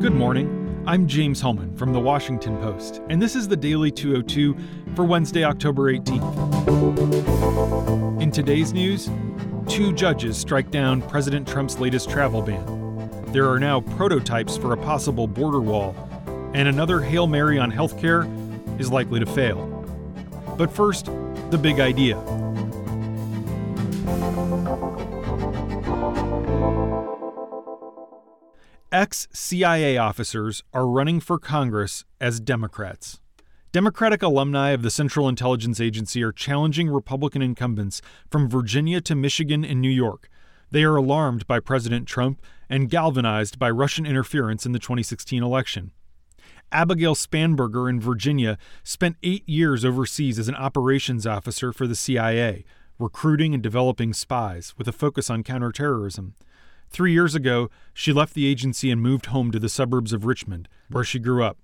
Good morning. I'm James Hohmann from The Washington Post, and this is the Daily 202 for Wednesday, October 18th. In today's news, two judges strike down President Trump's latest travel ban. There are now prototypes for a possible border wall, and another Hail Mary on healthcare is likely to fail. But first, the big idea. Ex CIA officers are running for Congress as Democrats. Democratic alumni of the Central Intelligence Agency are challenging Republican incumbents from Virginia to Michigan and New York. They are alarmed by President Trump and galvanized by Russian interference in the 2016 election. Abigail Spanberger in Virginia spent eight years overseas as an operations officer for the CIA, recruiting and developing spies with a focus on counterterrorism. Three years ago, she left the agency and moved home to the suburbs of Richmond, where she grew up.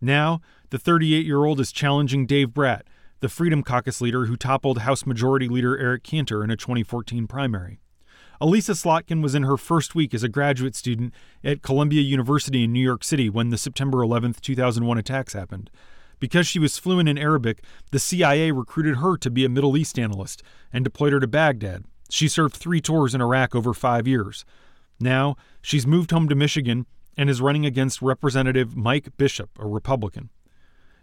Now, the 38 year old is challenging Dave Brat, the Freedom Caucus leader who toppled House Majority Leader Eric Cantor in a 2014 primary. Elissa Slotkin was in her first week as a graduate student at Columbia University in New York City when the September 11, 2001 attacks happened. Because she was fluent in Arabic, the CIA recruited her to be a Middle East analyst and deployed her to Baghdad. She served three tours in Iraq over five years. Now, she's moved home to Michigan and is running against Representative Mike Bishop, a Republican.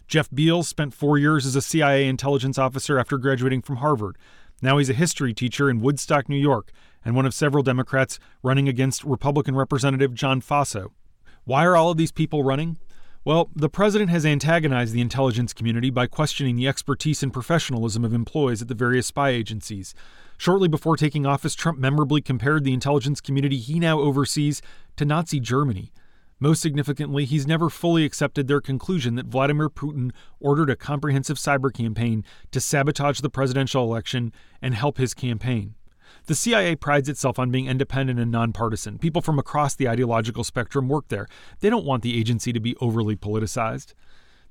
Jeff Beals spent four years as a CIA intelligence officer after graduating from Harvard. Now he's a history teacher in Woodstock, New York, and one of several Democrats running against Republican Representative John Faso. Why are all of these people running? Well, the president has antagonized the intelligence community by questioning the expertise and professionalism of employees at the various spy agencies. Shortly before taking office, Trump memorably compared the intelligence community he now oversees to Nazi Germany. Most significantly, he's never fully accepted their conclusion that Vladimir Putin ordered a comprehensive cyber campaign to sabotage the presidential election and help his campaign. The CIA prides itself on being independent and nonpartisan. People from across the ideological spectrum work there. They don't want the agency to be overly politicized.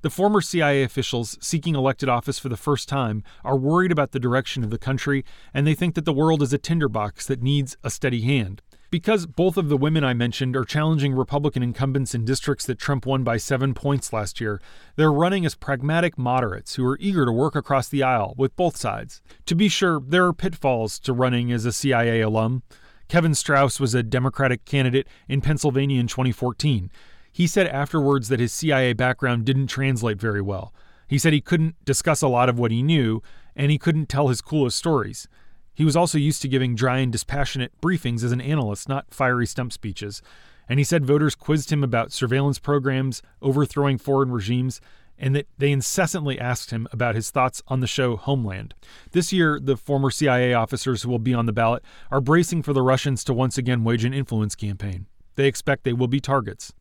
The former CIA officials seeking elected office for the first time are worried about the direction of the country, and they think that the world is a tinderbox that needs a steady hand. Because both of the women I mentioned are challenging Republican incumbents in districts that Trump won by seven points last year, they're running as pragmatic moderates who are eager to work across the aisle with both sides. To be sure, there are pitfalls to running as a CIA alum. Kevin Strouse was a Democratic candidate in Pennsylvania in 2014. He said afterwards that his CIA background didn't translate very well. He said he couldn't discuss a lot of what he knew, and he couldn't tell his coolest stories. He was also used to giving dry and dispassionate briefings as an analyst, not fiery stump speeches. And he said voters quizzed him about surveillance programs, overthrowing foreign regimes, and that they incessantly asked him about his thoughts on the show Homeland. This year, the former CIA officers who will be on the ballot are bracing for the Russians to once again wage an influence campaign. They expect they will be targets.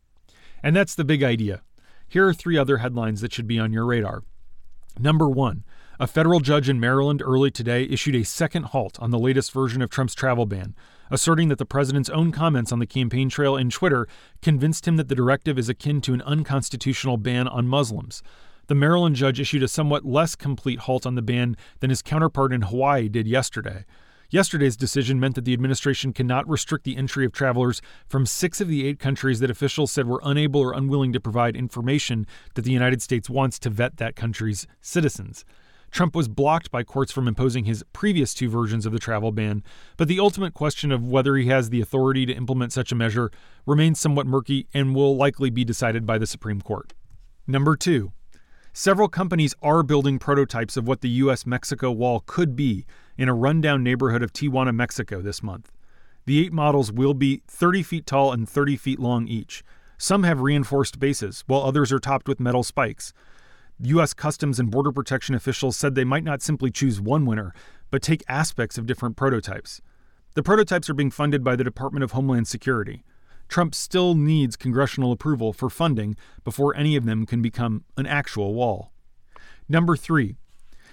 And that's the big idea. Here are three other headlines that should be on your radar. Number one, a federal judge in Maryland early today issued a second halt on the latest version of Trump's travel ban, asserting that the president's own comments on the campaign trail and Twitter convinced him that the directive is akin to an unconstitutional ban on Muslims. The Maryland judge issued a somewhat less complete halt on the ban than his counterpart in Hawaii did yesterday. Yesterday's decision meant that the administration cannot restrict the entry of travelers from six of the eight countries that officials said were unable or unwilling to provide information that the United States wants to vet that country's citizens. Trump was blocked by courts from imposing his previous two versions of the travel ban, but the ultimate question of whether he has the authority to implement such a measure remains somewhat murky and will likely be decided by the Supreme Court. Number two, Several companies are building prototypes of what the U.S. Mexico wall could be in a rundown neighborhood of Tijuana, Mexico this month. The eight models will be 30 feet tall and 30 feet long each. Some have reinforced bases, while others are topped with metal spikes. U.S. Customs and Border Protection officials said they might not simply choose one winner, but take aspects of different prototypes. The prototypes are being funded by the Department of Homeland Security. Trump still needs congressional approval for funding before any of them can become an actual wall. Number three,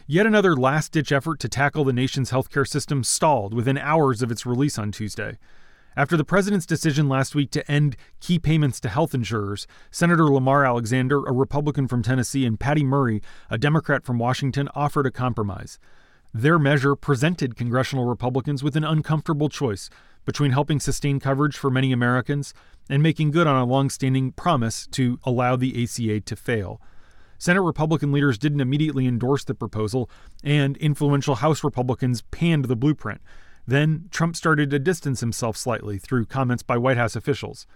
yet another last ditch effort to tackle the nation's healthcare system stalled within hours of its release on Tuesday. After the president's decision last week to end key payments to health insurers, Senator Lamar Alexander, a Republican from Tennessee, and Patty Murray, a Democrat from Washington, offered a compromise. Their measure presented congressional Republicans with an uncomfortable choice between helping sustain coverage for many Americans and making good on a long-standing promise to allow the ACA to fail. Senate Republican leaders didn't immediately endorse the proposal, and influential House Republicans panned the blueprint. Then Trump started to distance himself slightly through comments by White House officials.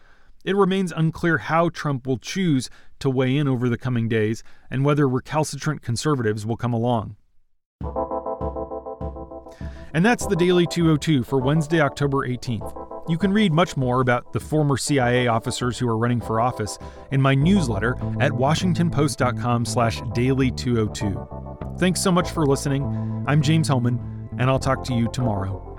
It remains unclear how Trump will choose to weigh in over the coming days and whether recalcitrant conservatives will come along. And that's the Daily 202 for Wednesday, October 18th. You can read much more about the former CIA officers who are running for office in my newsletter at washingtonpost.com slash daily202. Thanks so much for listening. I'm James Hohmann, and I'll talk to you tomorrow.